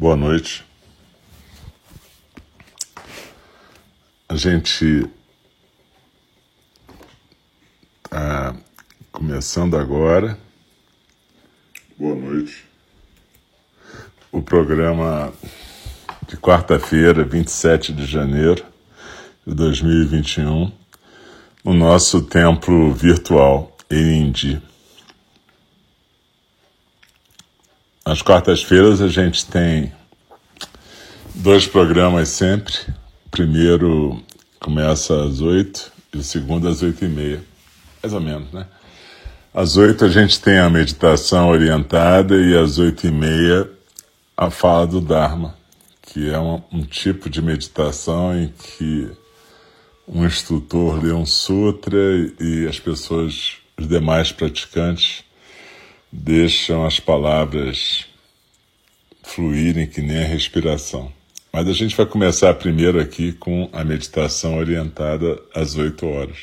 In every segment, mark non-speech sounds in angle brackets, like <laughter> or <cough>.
Boa noite. A gente está começando agora. Boa noite. O programa de quarta-feira, 27 de janeiro de 2021, no nosso templo virtual em Indi. Às quartas-feiras a gente tem dois programas sempre. O primeiro começa às oito e o segundo às oito e meia, mais ou menos, né? Às oito a gente tem a meditação orientada e às oito e meia a fala do Dharma, que é um, um tipo de meditação em que um instrutor lê um sutra e as pessoas, os demais praticantes, deixam as palavras fluírem que nem a respiração. Mas a gente vai começar primeiro aqui com a meditação orientada às 8 horas.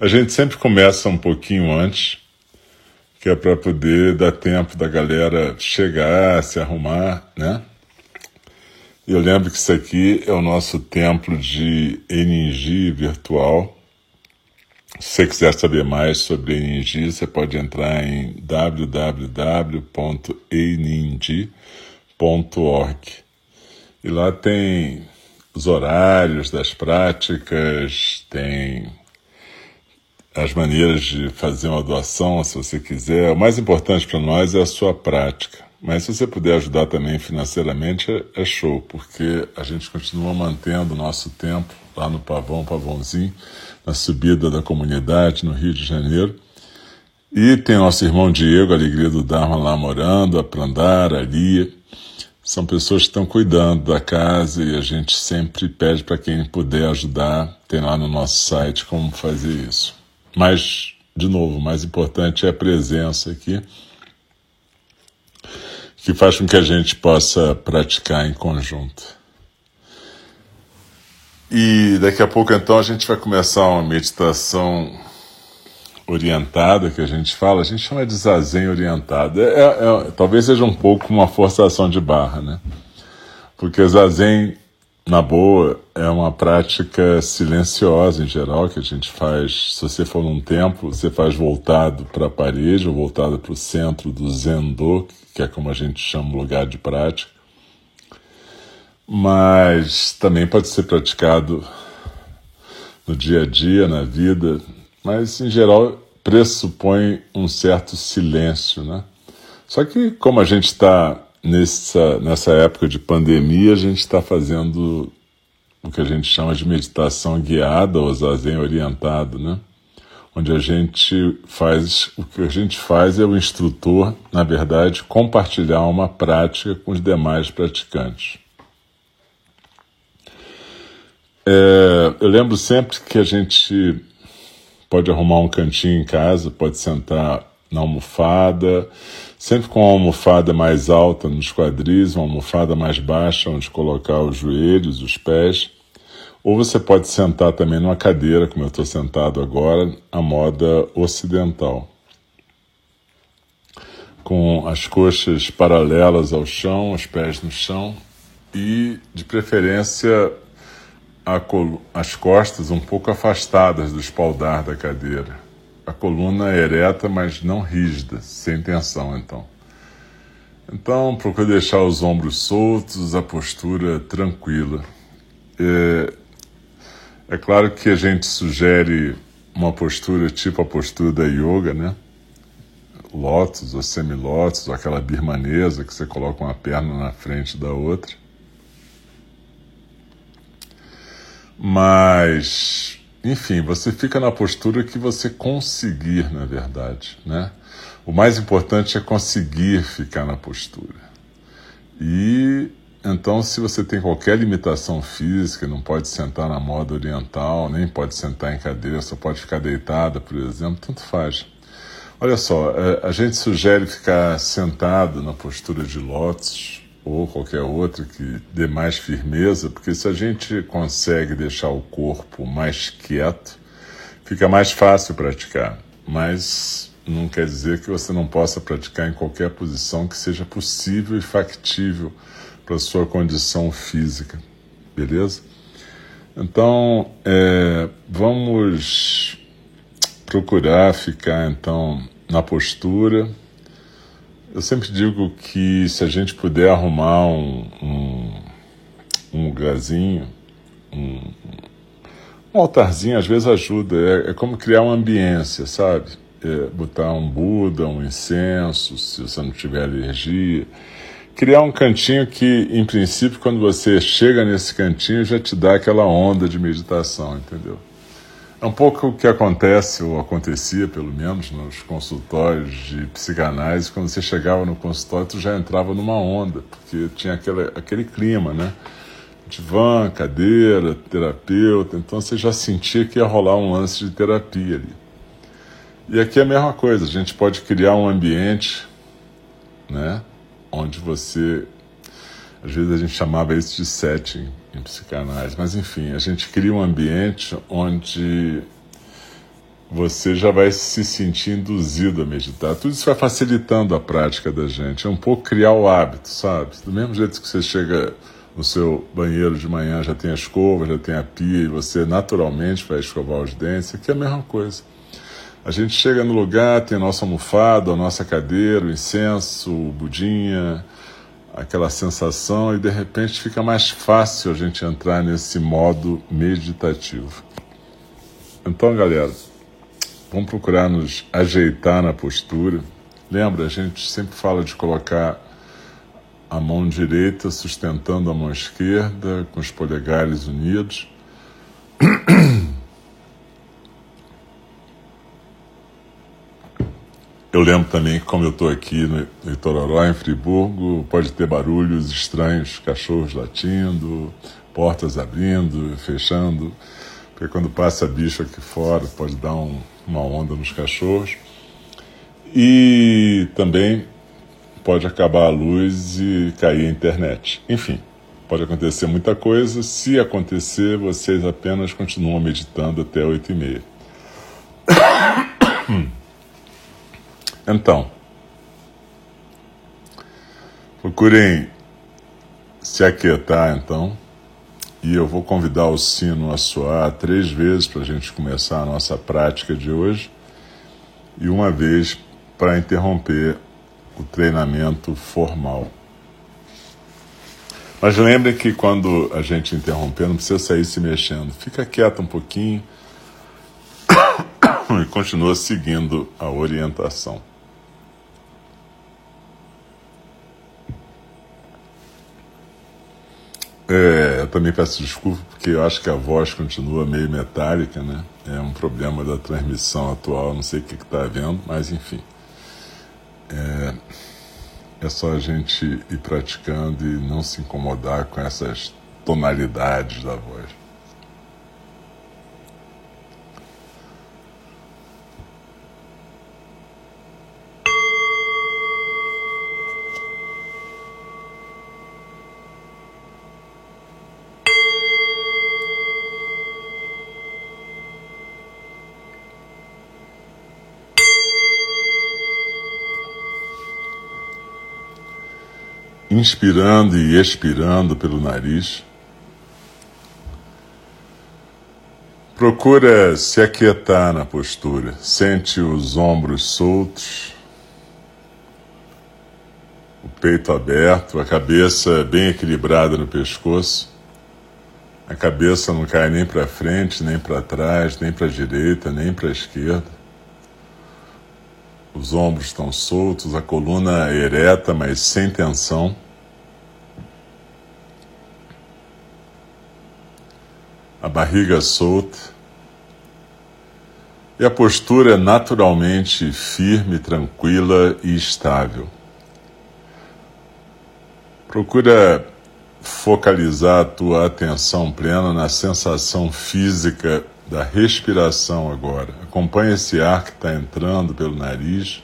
A gente sempre começa um pouquinho antes, que é para poder dar tempo da galera chegar, se arrumar, né? Eu lembro que isso aqui é o nosso templo de energia virtual se você quiser saber mais sobre Eningi, você pode entrar em www.eningi.org. E lá tem os horários das práticas, tem as maneiras de fazer uma doação, se você quiser. O mais importante para nós é a sua prática. Mas se você puder ajudar também financeiramente, é show, porque a gente continua mantendo o nosso tempo lá no Pavão, Pavãozinho, na subida da comunidade no Rio de Janeiro. E tem nosso irmão Diego, Alegria do Dharma, lá morando, a Prandar, a Lia. São pessoas que estão cuidando da casa e a gente sempre pede para quem puder ajudar, tem lá no nosso site como fazer isso. Mas, de novo, o mais importante é a presença aqui, que faz com que a gente possa praticar em conjunto. E daqui a pouco então a gente vai começar uma meditação orientada que a gente fala, a gente chama de zazen orientado. É, é, é, talvez seja um pouco uma forçação de barra, né? Porque zazen, na boa, é uma prática silenciosa em geral que a gente faz. Se você for num templo, você faz voltado para a parede ou voltado para o centro do zendo, que é como a gente chama o lugar de prática mas também pode ser praticado no dia a dia, na vida, mas em geral pressupõe um certo silêncio, né? Só que como a gente está nessa, nessa época de pandemia, a gente está fazendo o que a gente chama de meditação guiada ou zazen orientado, né? Onde a gente faz, o que a gente faz é o instrutor, na verdade, compartilhar uma prática com os demais praticantes. É, eu lembro sempre que a gente pode arrumar um cantinho em casa, pode sentar na almofada, sempre com uma almofada mais alta nos quadris, uma almofada mais baixa onde colocar os joelhos, os pés. Ou você pode sentar também numa cadeira, como eu estou sentado agora, a moda ocidental. Com as coxas paralelas ao chão, os pés no chão e, de preferência, as costas um pouco afastadas do espaldar da cadeira. A coluna é ereta, mas não rígida, sem tensão, então. Então, procure deixar os ombros soltos, a postura tranquila. É, é claro que a gente sugere uma postura tipo a postura da yoga, né? Lótus ou semilótus, ou aquela birmanesa que você coloca uma perna na frente da outra. Mas, enfim, você fica na postura que você conseguir, na verdade, né? O mais importante é conseguir ficar na postura. E então, se você tem qualquer limitação física, não pode sentar na moda oriental, nem pode sentar em cadeira, só pode ficar deitada, por exemplo, tanto faz. Olha só, é, a gente sugere ficar sentado na postura de lótus, ou qualquer outra que dê mais firmeza, porque se a gente consegue deixar o corpo mais quieto, fica mais fácil praticar. Mas não quer dizer que você não possa praticar em qualquer posição que seja possível e factível para sua condição física, beleza? Então, é, vamos procurar ficar então na postura. Eu sempre digo que se a gente puder arrumar um, um, um lugarzinho, um, um altarzinho, às vezes ajuda. É, é como criar uma ambiência, sabe? É, botar um Buda, um incenso, se você não tiver alergia criar um cantinho que, em princípio, quando você chega nesse cantinho, já te dá aquela onda de meditação, entendeu? É um pouco o que acontece, ou acontecia pelo menos, nos consultórios de psicanálise, quando você chegava no consultório, tu já entrava numa onda, porque tinha aquele, aquele clima, né? Divã, cadeira, terapeuta, então você já sentia que ia rolar um lance de terapia ali. E aqui é a mesma coisa, a gente pode criar um ambiente, né? onde você. Às vezes a gente chamava isso de setting em psicanálise, mas enfim, a gente cria um ambiente onde você já vai se sentir induzido a meditar. Tudo isso vai facilitando a prática da gente. É um pouco criar o hábito, sabe? Do mesmo jeito que você chega no seu banheiro de manhã, já tem a escova, já tem a pia, e você naturalmente vai escovar os dentes, aqui é a mesma coisa. A gente chega no lugar, tem a nossa almofada, a nossa cadeira, o incenso, o budinha, aquela sensação, e de repente fica mais fácil a gente entrar nesse modo meditativo. Então, galera, vamos procurar nos ajeitar na postura. Lembra, a gente sempre fala de colocar a mão direita sustentando a mão esquerda, com os polegares unidos. Eu lembro também que, como eu estou aqui no, Itororó, em Friburgo, pode ter barulhos estranhos, cachorros latindo, portas abrindo, fechando, porque quando passa bicho aqui fora pode dar um, uma onda nos cachorros. E também pode acabar a luz e cair a internet. Enfim, pode acontecer muita coisa. Se acontecer, vocês apenas continuam meditando até oito e meia. <coughs> Então, procurem se aquietar então, e eu vou convidar o sino a soar três vezes para a gente começar a nossa prática de hoje, e uma vez para interromper o treinamento formal. Mas lembrem que quando a gente interromper, não precisa sair se mexendo. Fica quieto um pouquinho <coughs> e continua seguindo a orientação. É, eu também peço desculpa porque eu acho que a voz continua meio metálica, né? É um problema da transmissão atual, não sei o que está havendo, mas enfim. É, é só a gente ir praticando e não se incomodar com essas tonalidades da voz. Inspirando e expirando pelo nariz. Procura se aquietar na postura. Sente os ombros soltos, o peito aberto, a cabeça bem equilibrada no pescoço. A cabeça não cai nem para frente, nem para trás, nem para a direita, nem para a esquerda. Os ombros estão soltos, a coluna ereta, mas sem tensão. A barriga solta. E a postura é naturalmente firme, tranquila e estável. Procura focalizar a tua atenção plena na sensação física da respiração agora. Acompanhe esse ar que está entrando pelo nariz,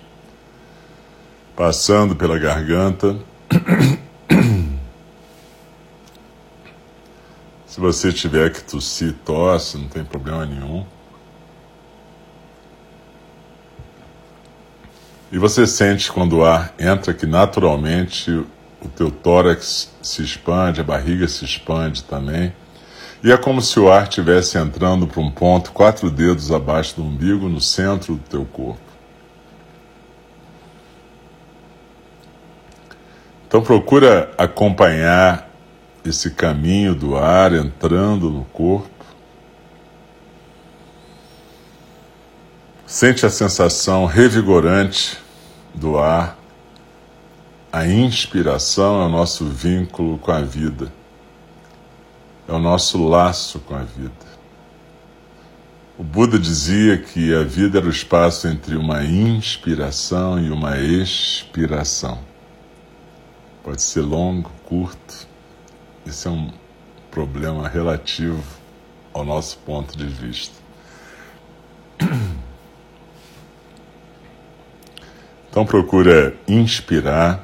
passando pela garganta. <coughs> Se você tiver que tossir, tosse, não tem problema nenhum. E você sente quando o ar entra que naturalmente o teu tórax se expande, a barriga se expande também. E é como se o ar estivesse entrando para um ponto quatro dedos abaixo do umbigo, no centro do teu corpo. Então procura acompanhar esse caminho do ar entrando no corpo. Sente a sensação revigorante do ar. A inspiração é o nosso vínculo com a vida, é o nosso laço com a vida. O Buda dizia que a vida era o espaço entre uma inspiração e uma expiração. Pode ser longo, curto. Isso é um problema relativo ao nosso ponto de vista. Então procura inspirar,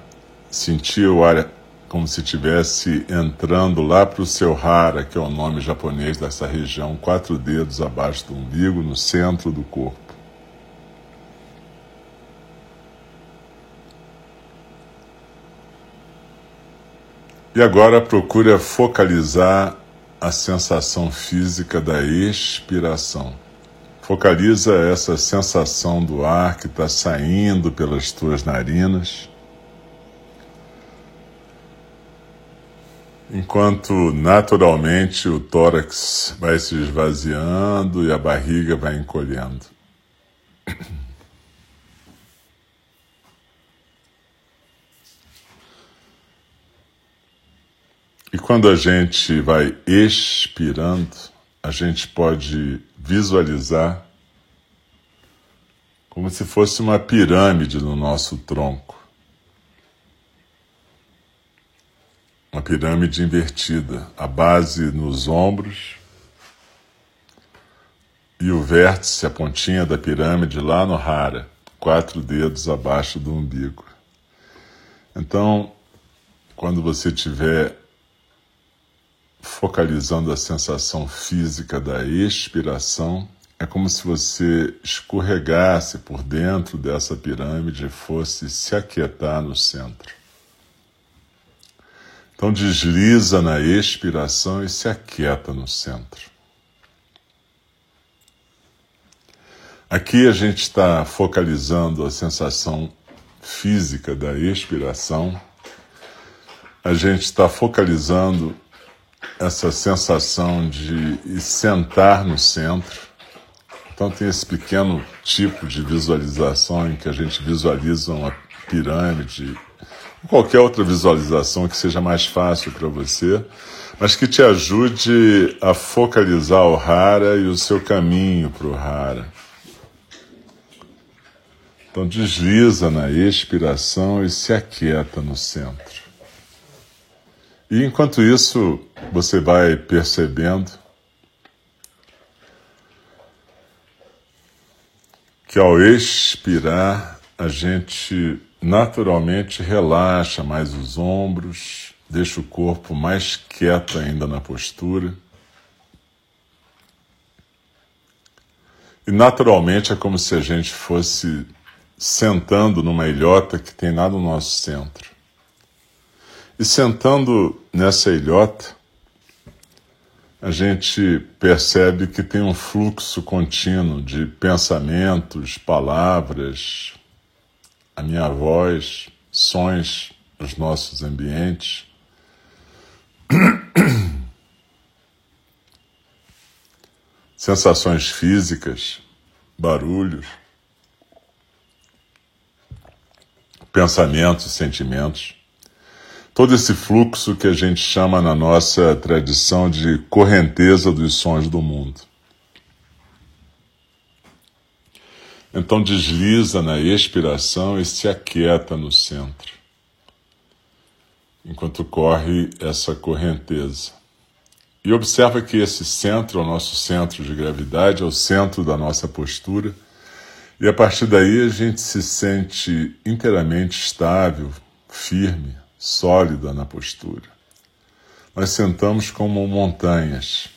sentir o ar como se estivesse entrando lá para o seu hara, que é o nome japonês dessa região, quatro dedos abaixo do umbigo, no centro do corpo. E agora procura focalizar a sensação física da expiração. Focaliza essa sensação do ar que está saindo pelas tuas narinas. Enquanto naturalmente o tórax vai se esvaziando e a barriga vai encolhendo. E quando a gente vai expirando, a gente pode visualizar como se fosse uma pirâmide no nosso tronco. Uma pirâmide invertida, a base nos ombros e o vértice, a pontinha da pirâmide lá no rara, quatro dedos abaixo do umbigo. Então, quando você tiver focalizando a sensação física da expiração, é como se você escorregasse por dentro dessa pirâmide e fosse se aquietar no centro. Então desliza na expiração e se aquieta no centro. Aqui a gente está focalizando a sensação física da expiração, a gente está focalizando essa sensação de sentar no centro. Então tem esse pequeno tipo de visualização em que a gente visualiza uma pirâmide, qualquer outra visualização que seja mais fácil para você, mas que te ajude a focalizar o Hara e o seu caminho para o Hara. Então desliza na expiração e se aquieta no centro. E enquanto isso, você vai percebendo que ao expirar, a gente naturalmente relaxa mais os ombros, deixa o corpo mais quieto ainda na postura. E naturalmente é como se a gente fosse sentando numa ilhota que tem lá no nosso centro. E sentando nessa ilhota, a gente percebe que tem um fluxo contínuo de pensamentos, palavras, a minha voz, sons nos nossos ambientes. <coughs> Sensações físicas, barulhos, pensamentos, sentimentos todo esse fluxo que a gente chama na nossa tradição de correnteza dos sons do mundo. Então desliza na expiração e se aquieta no centro, enquanto corre essa correnteza. E observa que esse centro é o nosso centro de gravidade, é o centro da nossa postura, e a partir daí a gente se sente inteiramente estável, firme, sólida na postura. Nós sentamos como montanhas,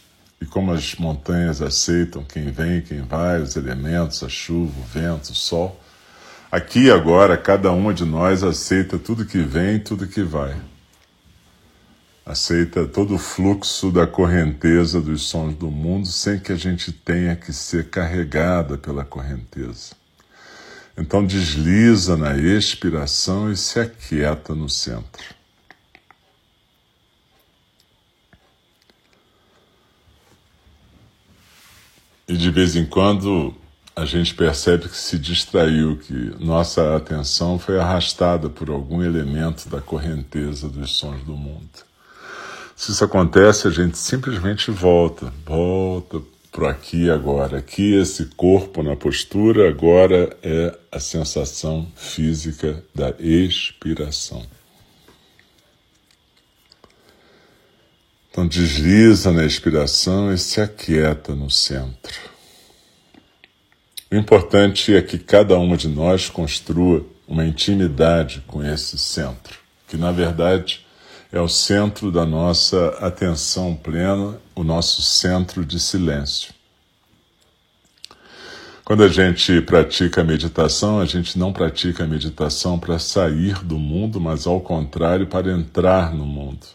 e como as montanhas aceitam quem vem, quem vai, os elementos, a chuva, o vento, o sol, aqui agora cada uma de nós aceita tudo que vem, tudo que vai. aceita todo o fluxo da correnteza dos sons do mundo sem que a gente tenha que ser carregada pela correnteza. Então desliza na expiração e se aquieta no centro. E de vez em quando a gente percebe que se distraiu, que nossa atenção foi arrastada por algum elemento da correnteza dos sons do mundo. Se isso acontece, a gente simplesmente volta, volta para aqui agora. Aqui, esse corpo na postura, agora é a sensação física da expiração. Então desliza na expiração e se aquieta no centro. O importante é que cada uma de nós construa uma intimidade com esse centro, que na verdade é o centro da nossa atenção plena, o nosso centro de silêncio. Quando a gente pratica a meditação, a gente não pratica a meditação para sair do mundo, mas ao contrário, para entrar no mundo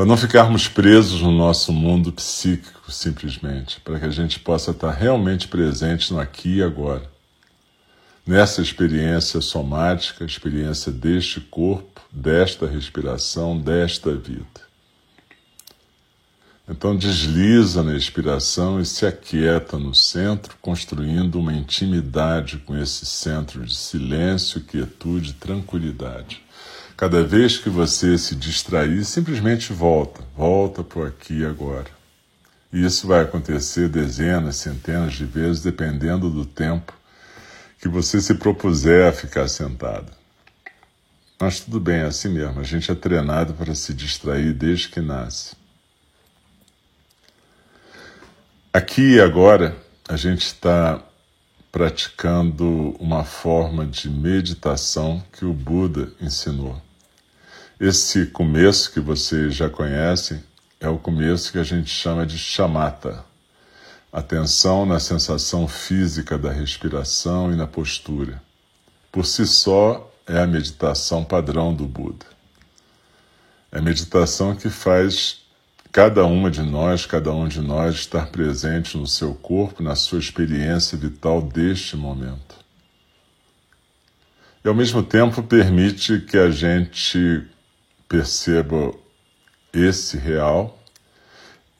para não ficarmos presos no nosso mundo psíquico, simplesmente, para que a gente possa estar realmente presente no aqui e agora. Nessa experiência somática, experiência deste corpo, desta respiração, desta vida. Então desliza na expiração e se aquieta no centro, construindo uma intimidade com esse centro de silêncio, quietude, tranquilidade. Cada vez que você se distrair, simplesmente volta, volta para aqui e agora. E isso vai acontecer dezenas, centenas de vezes, dependendo do tempo que você se propuser a ficar sentado. Mas tudo bem, é assim mesmo. A gente é treinado para se distrair desde que nasce. Aqui e agora, a gente está praticando uma forma de meditação que o Buda ensinou. Esse começo que vocês já conhecem é o começo que a gente chama de chamata. Atenção na sensação física da respiração e na postura. Por si só, é a meditação padrão do Buda. É a meditação que faz cada uma de nós, cada um de nós estar presente no seu corpo, na sua experiência vital deste momento. E ao mesmo tempo permite que a gente perceba esse real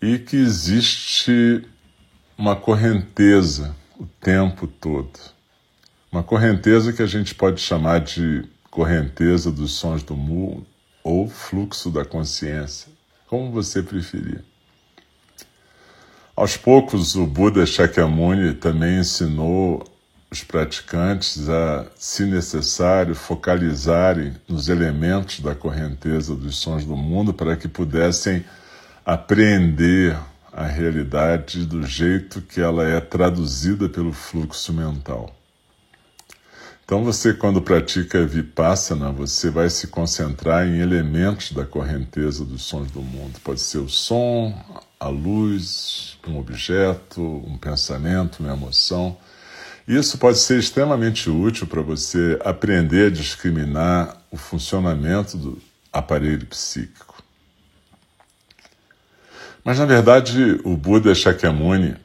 e que existe uma correnteza o tempo todo. Uma correnteza que a gente pode chamar de correnteza dos sons do mundo ou fluxo da consciência, como você preferir. Aos poucos, o Buda Shakyamuni também ensinou os praticantes a, se necessário, focalizarem nos elementos da correnteza dos sons do mundo para que pudessem apreender a realidade do jeito que ela é traduzida pelo fluxo mental. Então você quando pratica vipassana, você vai se concentrar em elementos da correnteza dos sons do mundo. Pode ser o som, a luz, um objeto, um pensamento, uma emoção. Isso pode ser extremamente útil para você aprender a discriminar o funcionamento do aparelho psíquico. Mas, na verdade, o Buda Shakyamuni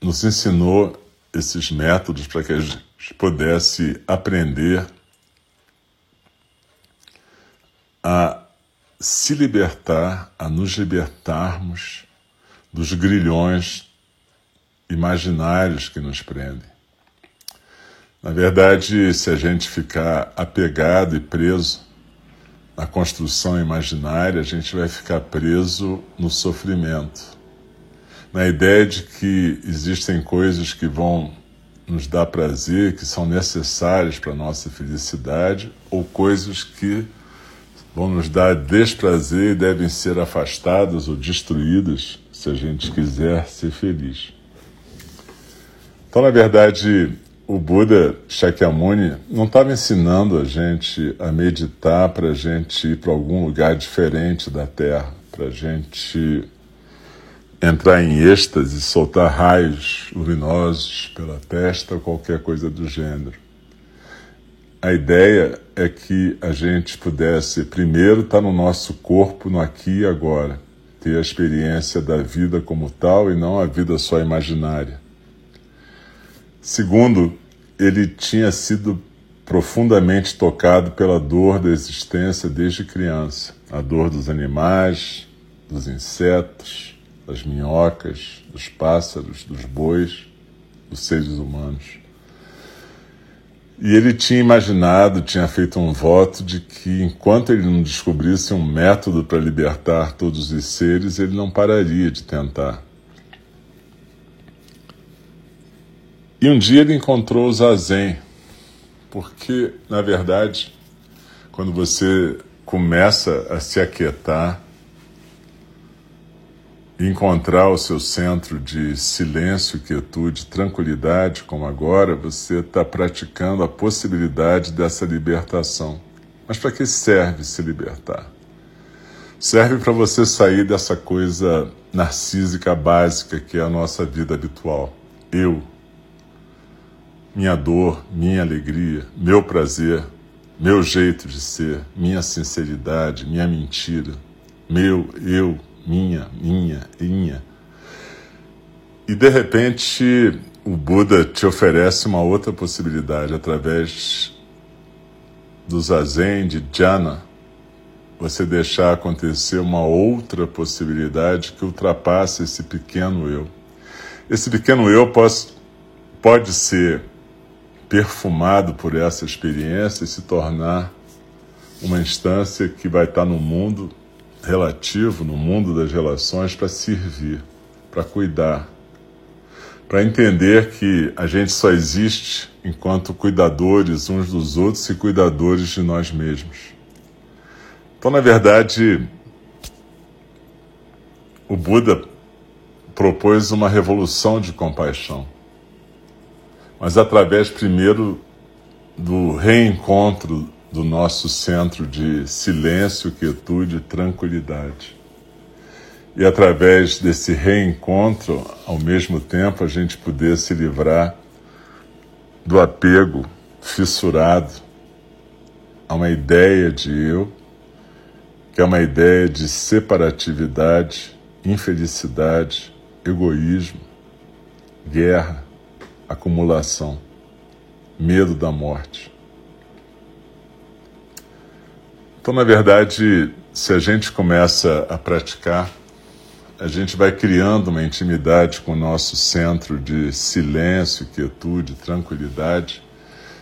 nos ensinou esses métodos para que a gente pudesse aprender a se libertar, a nos libertarmos dos grilhões imaginários que nos prendem. Na verdade, se a gente ficar apegado e preso na construção imaginária, a gente vai ficar preso no sofrimento, na ideia de que existem coisas que vão nos dar prazer, que são necessárias para a nossa felicidade, ou coisas que vão nos dar desprazer e devem ser afastadas ou destruídas se a gente quiser ser feliz. Então, na verdade, o Buda Shakyamuni não estava ensinando a gente a meditar para a gente ir para algum lugar diferente da Terra, para a gente entrar em êxtase, soltar raios luminosos pela testa qualquer coisa do gênero. A ideia é que a gente pudesse, primeiro, estar tá no nosso corpo, no aqui e agora, ter a experiência da vida como tal e não a vida só imaginária. Segundo, ele tinha sido profundamente tocado pela dor da existência desde criança a dor dos animais, dos insetos, das minhocas, dos pássaros, dos bois, dos seres humanos. E ele tinha imaginado, tinha feito um voto de que enquanto ele não descobrisse um método para libertar todos os seres, ele não pararia de tentar. E um dia ele encontrou o Zazen, porque, na verdade, quando você começa a se aquietar, encontrar o seu centro de silêncio, quietude, tranquilidade, como agora, você está praticando a possibilidade dessa libertação. Mas para que serve se libertar? Serve para você sair dessa coisa narcísica básica que é a nossa vida habitual. Eu, minha dor, minha alegria, meu prazer, meu jeito de ser, minha sinceridade, minha mentira, meu, eu, minha, minha, minha. E de repente o Buda te oferece uma outra possibilidade através do zazen de jhana, você deixar acontecer uma outra possibilidade que ultrapassa esse pequeno eu. Esse pequeno eu pode, pode ser perfumado por essa experiência e se tornar uma instância que vai estar no mundo relativo, no mundo das relações, para servir, para cuidar, para entender que a gente só existe enquanto cuidadores uns dos outros e cuidadores de nós mesmos. Então, na verdade, o Buda propôs uma revolução de compaixão mas através primeiro do reencontro do nosso centro de silêncio, quietude e tranquilidade. E através desse reencontro, ao mesmo tempo, a gente poder se livrar do apego fissurado a uma ideia de eu, que é uma ideia de separatividade, infelicidade, egoísmo, guerra, acumulação, medo da morte. Então, na verdade, se a gente começa a praticar, a gente vai criando uma intimidade com o nosso centro de silêncio, quietude, tranquilidade,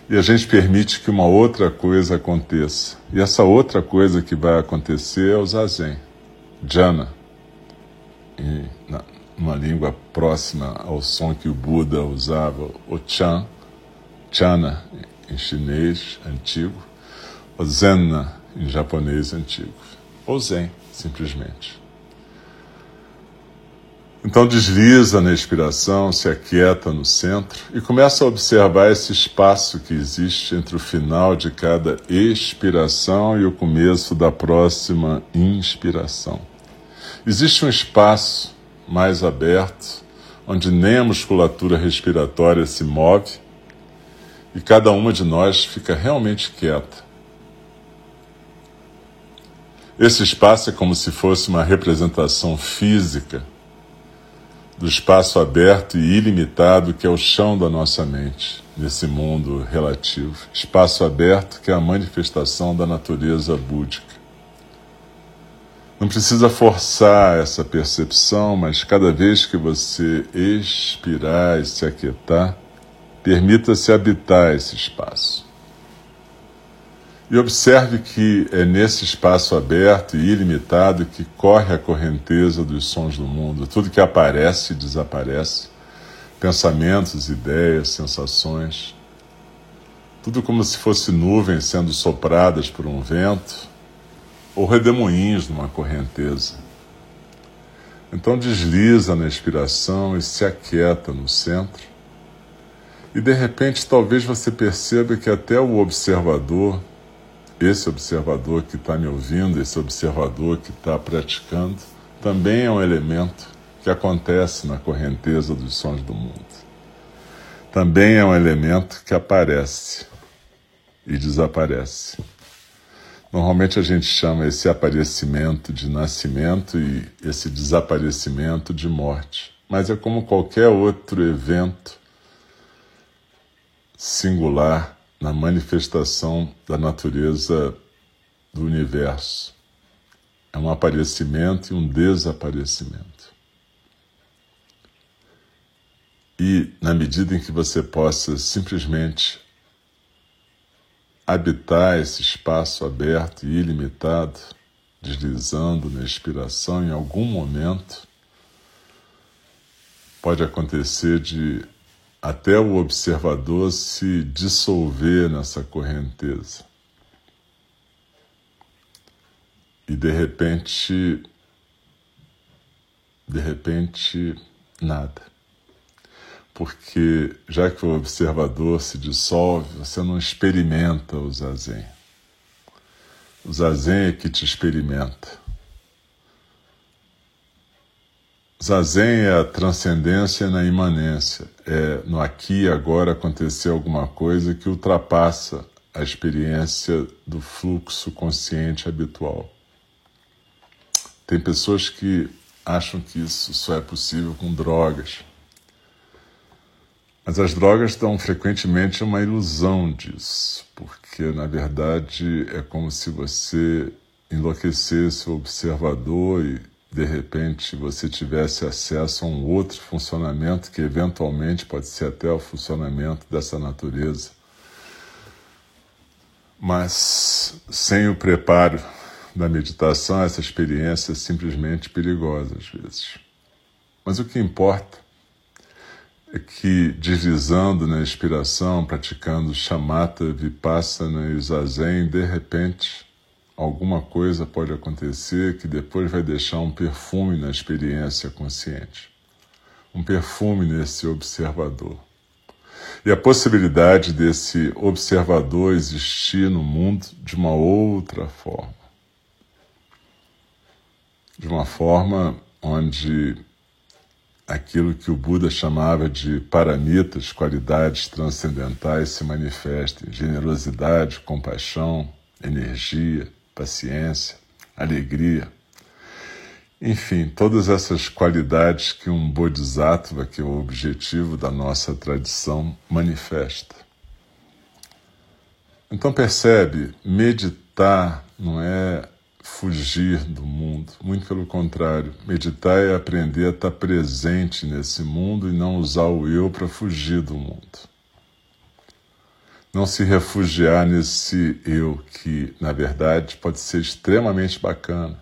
e a gente permite que uma outra coisa aconteça. E essa outra coisa que vai acontecer é o zazen, jhana. E na, uma língua próxima ao som que o Buda usava, o Chan, Chana em chinês antigo, o Zenna em japonês antigo, ou Zen, simplesmente. Então desliza na inspiração, se aquieta no centro e começa a observar esse espaço que existe entre o final de cada expiração e o começo da próxima inspiração. Existe um espaço mais aberto, onde nem a musculatura respiratória se move e cada uma de nós fica realmente quieta. Esse espaço é como se fosse uma representação física do espaço aberto e ilimitado que é o chão da nossa mente, nesse mundo relativo. Espaço aberto que é a manifestação da natureza búdica. Não precisa forçar essa percepção, mas cada vez que você expirar e se aquietar, permita-se habitar esse espaço. E observe que é nesse espaço aberto e ilimitado que corre a correnteza dos sons do mundo. Tudo que aparece e desaparece, pensamentos, ideias, sensações, tudo como se fosse nuvens sendo sopradas por um vento ou redemoinhos numa correnteza. Então desliza na expiração e se aquieta no centro. E de repente talvez você perceba que até o observador, esse observador que está me ouvindo, esse observador que está praticando, também é um elemento que acontece na correnteza dos sons do mundo. Também é um elemento que aparece. e desaparece. Normalmente a gente chama esse aparecimento de nascimento e esse desaparecimento de morte, mas é como qualquer outro evento singular na manifestação da natureza do universo. É um aparecimento e um desaparecimento. E na medida em que você possa simplesmente habitar esse espaço aberto e ilimitado, deslizando na inspiração, em algum momento pode acontecer de até o observador se dissolver nessa correnteza. E de repente, de repente, nada. Porque já que o observador se dissolve, você não experimenta o zazen. O zazen é que te experimenta. Zazen é a transcendência na imanência. É no aqui e agora acontecer alguma coisa que ultrapassa a experiência do fluxo consciente habitual. Tem pessoas que acham que isso só é possível com drogas. Mas as drogas dão frequentemente uma ilusão disso, porque na verdade é como se você enlouquecesse o observador e de repente você tivesse acesso a um outro funcionamento que eventualmente pode ser até o funcionamento dessa natureza, mas sem o preparo da meditação, essa experiência é simplesmente perigosa às vezes. Mas o que importa que, deslizando na inspiração, praticando chamata, vipassana e zazen, de repente alguma coisa pode acontecer que depois vai deixar um perfume na experiência consciente, um perfume nesse observador. E a possibilidade desse observador existir no mundo de uma outra forma. De uma forma onde aquilo que o Buda chamava de paramitas, qualidades transcendentais, se manifestem: generosidade, compaixão, energia, paciência, alegria. Enfim, todas essas qualidades que um Bodhisattva, que é o objetivo da nossa tradição, manifesta. Então percebe, meditar não é fugir do mundo, muito pelo contrário, meditar é aprender a estar presente nesse mundo e não usar o eu para fugir do mundo não se refugiar nesse eu que, na verdade, pode ser extremamente bacana.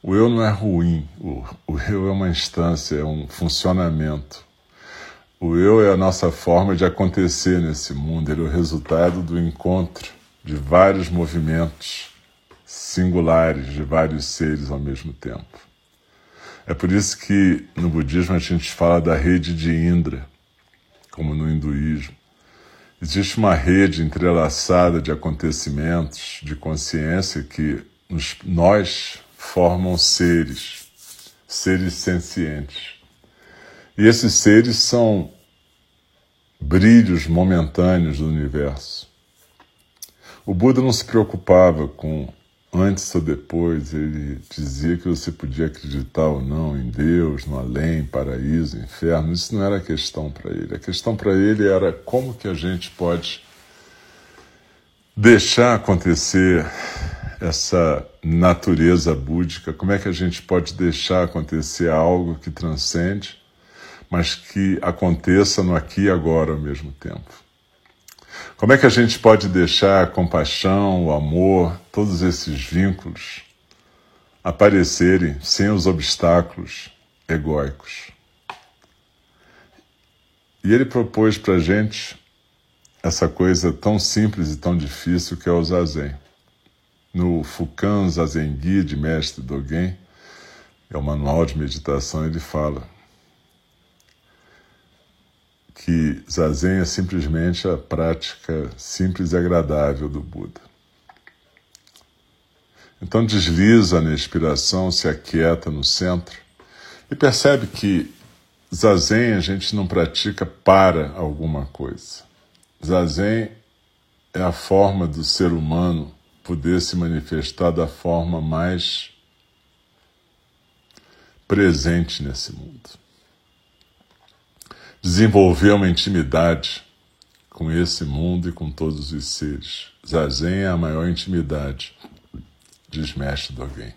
O eu não é ruim, o, o eu é uma instância, é um funcionamento. O eu é a nossa forma de acontecer nesse mundo, ele é o resultado do encontro de vários movimentos singulares, de vários seres ao mesmo tempo. É por isso que no budismo a gente fala da rede de Indra, como no hinduísmo. Existe uma rede entrelaçada de acontecimentos, de consciência que nos, nós formam seres, seres sencientes. E esses seres são brilhos momentâneos do universo. O Buda não se preocupava com antes ou depois, ele dizia que você podia acreditar ou não em Deus, no além, paraíso, inferno. Isso não era questão para ele. A questão para ele era como que a gente pode deixar acontecer essa natureza búdica, como é que a gente pode deixar acontecer algo que transcende, mas que aconteça no aqui e agora ao mesmo tempo. Como é que a gente pode deixar a compaixão, o amor, todos esses vínculos aparecerem sem os obstáculos egóicos? E ele propôs para a gente essa coisa tão simples e tão difícil que é o zazen. No Fukan Zazengi, de Mestre Dogen, é o manual de meditação, ele fala que zazen é simplesmente a prática simples e agradável do Buda. Então desliza na inspiração, se aquieta no centro e percebe que zazen a gente não pratica para alguma coisa. Zazen é a forma do ser humano poder se manifestar da forma mais presente nesse mundo. Desenvolver uma intimidade com esse mundo e com todos os seres. Zazen é a maior intimidade, diz Mestre Dogen.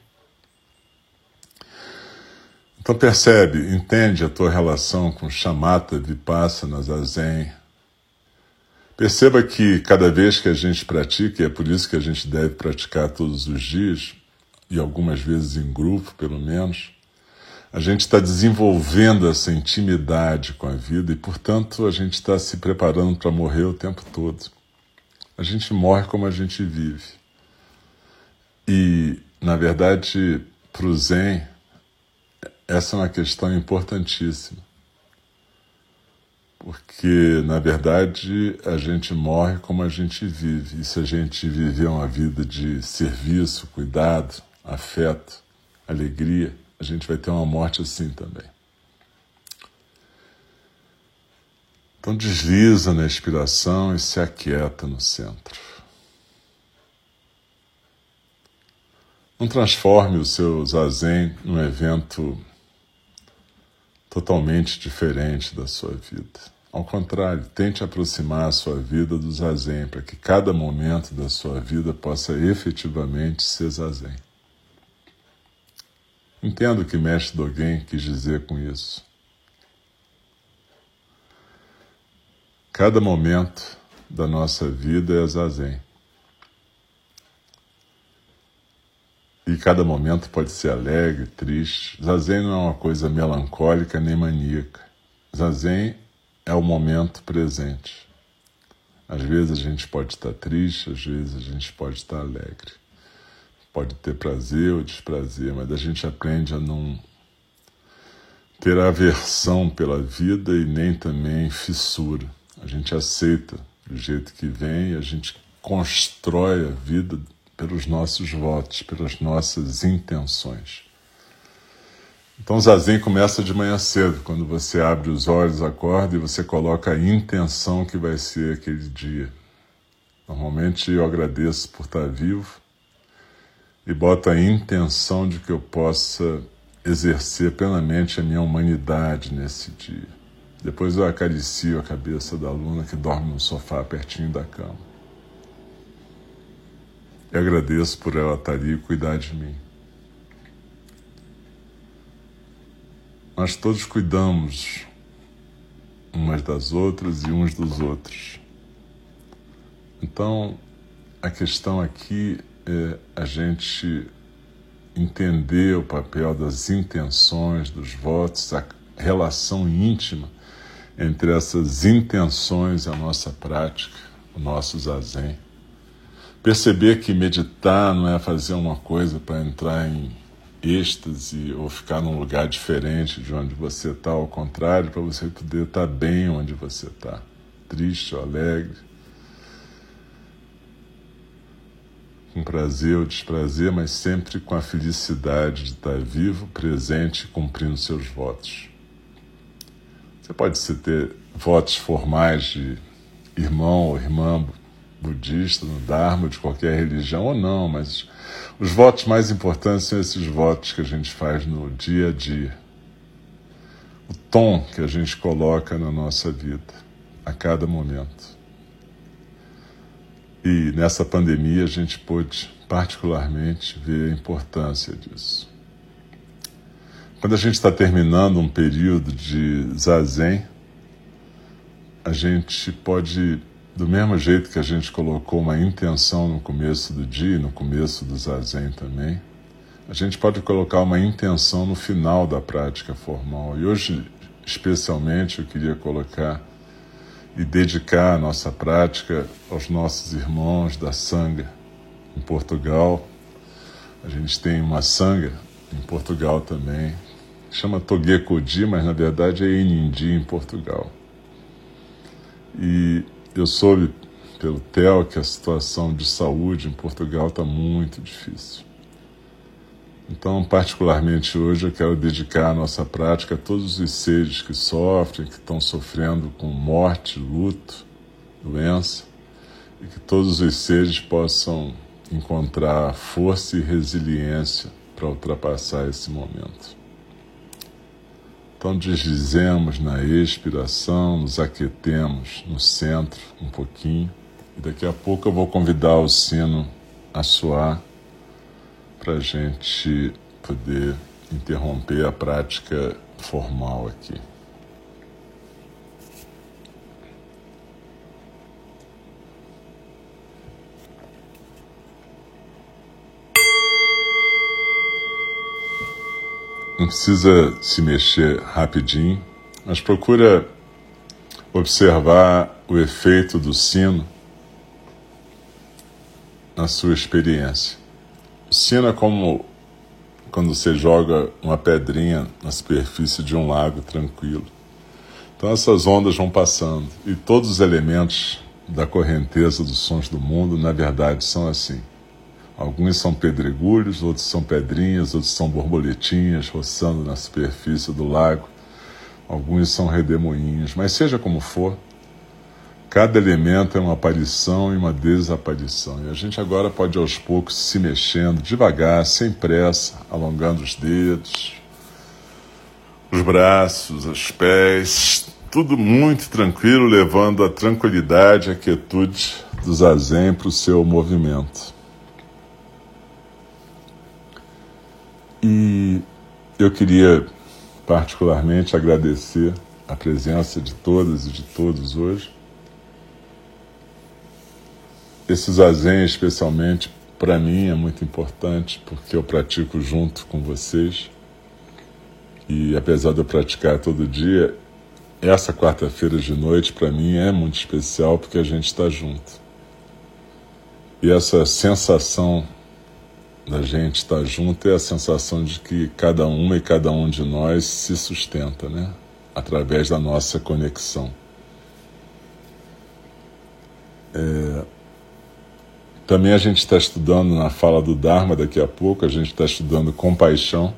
Então percebe, entende a tua relação com Shamatha, Vipassana, Zazen. Perceba que cada vez que a gente pratica, e é por isso que a gente deve praticar todos os dias, e algumas vezes em grupo, pelo menos, a gente está desenvolvendo essa intimidade com a vida e, portanto, a gente está se preparando para morrer o tempo todo. A gente morre como a gente vive. E, na verdade, para o Zen, essa é uma questão importantíssima. Porque, na verdade, a gente morre como a gente vive. E se a gente viver uma vida de serviço, cuidado, afeto, alegria, a gente vai ter uma morte assim também. Então desliza na expiração e se aquieta no centro. Não transforme o seu zazen num evento totalmente diferente da sua vida. Ao contrário, tente aproximar a sua vida do zazen para que cada momento da sua vida possa efetivamente ser zazen. Entendo o que Mestre Dogen quis dizer com isso. Cada momento da nossa vida é zazen. E cada momento pode ser alegre, triste. Zazen não é uma coisa melancólica nem maníaca. Zazen é o momento presente. Às vezes a gente pode estar triste, às vezes a gente pode estar alegre. Pode ter prazer ou desprazer, mas a gente aprende a não ter aversão pela vida e nem também fissura. A gente aceita do jeito que vem e a gente constrói a vida pelos nossos votos, pelas nossas intenções. Então, zazen começa de manhã cedo, quando você abre os olhos, acorda e você coloca a intenção que vai ser aquele dia. Normalmente eu agradeço por estar vivo, e bota a intenção de que eu possa exercer plenamente a minha humanidade nesse dia. Depois eu acaricio a cabeça da aluna que dorme no sofá pertinho da cama. E agradeço por ela estar ali e cuidar de mim. Nós todos cuidamos umas das outras e uns dos outros. Então, a questão aqui é a gente entender o papel das intenções, dos votos, a relação íntima entre essas intenções e a nossa prática, o nosso zazen. Perceber que meditar não é fazer uma coisa para entrar em êxtase ou ficar num lugar diferente de onde você está, ao contrário, para você poder estar tá bem onde você está, triste ou alegre, com prazer ou desprazer, mas sempre com a felicidade de estar vivo, presente cumprindo seus votos. Você pode ser ter votos formais de irmão ou irmã budista, no Dharma, de qualquer religião ou não, mas os votos mais importantes são esses votos que a gente faz no dia a dia. O tom que a gente coloca na nossa vida, a cada momento. E nessa pandemia a gente pôde particularmente ver a importância disso. Quando a gente está terminando um período de zazen, a gente pode, do mesmo jeito que a gente colocou uma intenção no começo do dia, no começo do zazen também, a gente pode colocar uma intenção no final da prática formal. E hoje, especialmente, eu queria colocar e dedicar a nossa prática aos nossos irmãos da Sangha em Portugal. A gente tem uma Sangha em Portugal também, chama Toguecodi, mas na verdade é Inindi em Portugal. E eu soube pelo TEL que a situação de saúde em Portugal está muito difícil. Então, particularmente hoje, eu quero dedicar a nossa prática a todos os seres que sofrem, que estão sofrendo com morte, luto, doença, e que todos os seres possam encontrar força e resiliência para ultrapassar esse momento. Então deslizemos na expiração, nos aquetemos no centro um pouquinho e daqui a pouco eu vou convidar o sino a soar para a gente poder interromper a prática formal aqui. Não precisa se mexer rapidinho, mas procura observar o efeito do sino na sua experiência. É como quando você joga uma pedrinha na superfície de um lago tranquilo. Então essas ondas vão passando e todos os elementos da correnteza dos sons do mundo, na verdade, são assim. Alguns são pedregulhos, outros são pedrinhas, outros são borboletinhas roçando na superfície do lago. Alguns são redemoinhos, mas seja como for, cada elemento é uma aparição e uma desaparição. E a gente agora pode aos poucos se mexendo devagar, sem pressa, alongando os dedos, os braços, os pés, tudo muito tranquilo, levando a tranquilidade, a quietude do zazen para o seu movimento. E eu queria particularmente agradecer a presença de todas e de todos hoje. Esse zazen, especialmente, para mim é muito importante porque eu pratico junto com vocês. E apesar de eu praticar todo dia, essa quarta-feira de noite para mim é muito especial porque a gente está junto. E essa sensação da gente estar junto é a sensação de que cada uma e cada um de nós se sustenta, né? Através da nossa conexão. É... Também a gente está estudando na fala do Dharma daqui a pouco, a gente está estudando compaixão.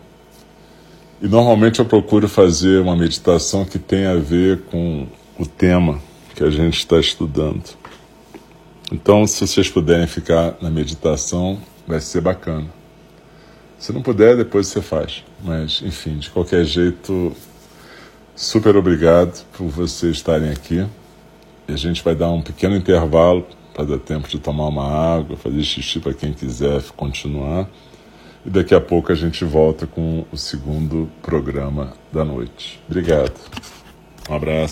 E normalmente eu procuro fazer uma meditação que tenha a ver com o tema que a gente está estudando. Então, se vocês puderem ficar na meditação, vai ser bacana. Se não puder, depois você faz. Mas, enfim, de qualquer jeito, super obrigado por vocês estarem aqui. E a gente vai dar um pequeno intervalo para dar tempo de tomar uma água, fazer xixi para quem quiser continuar. E daqui a pouco a gente volta com o segundo programa da noite. Obrigado. Um abraço.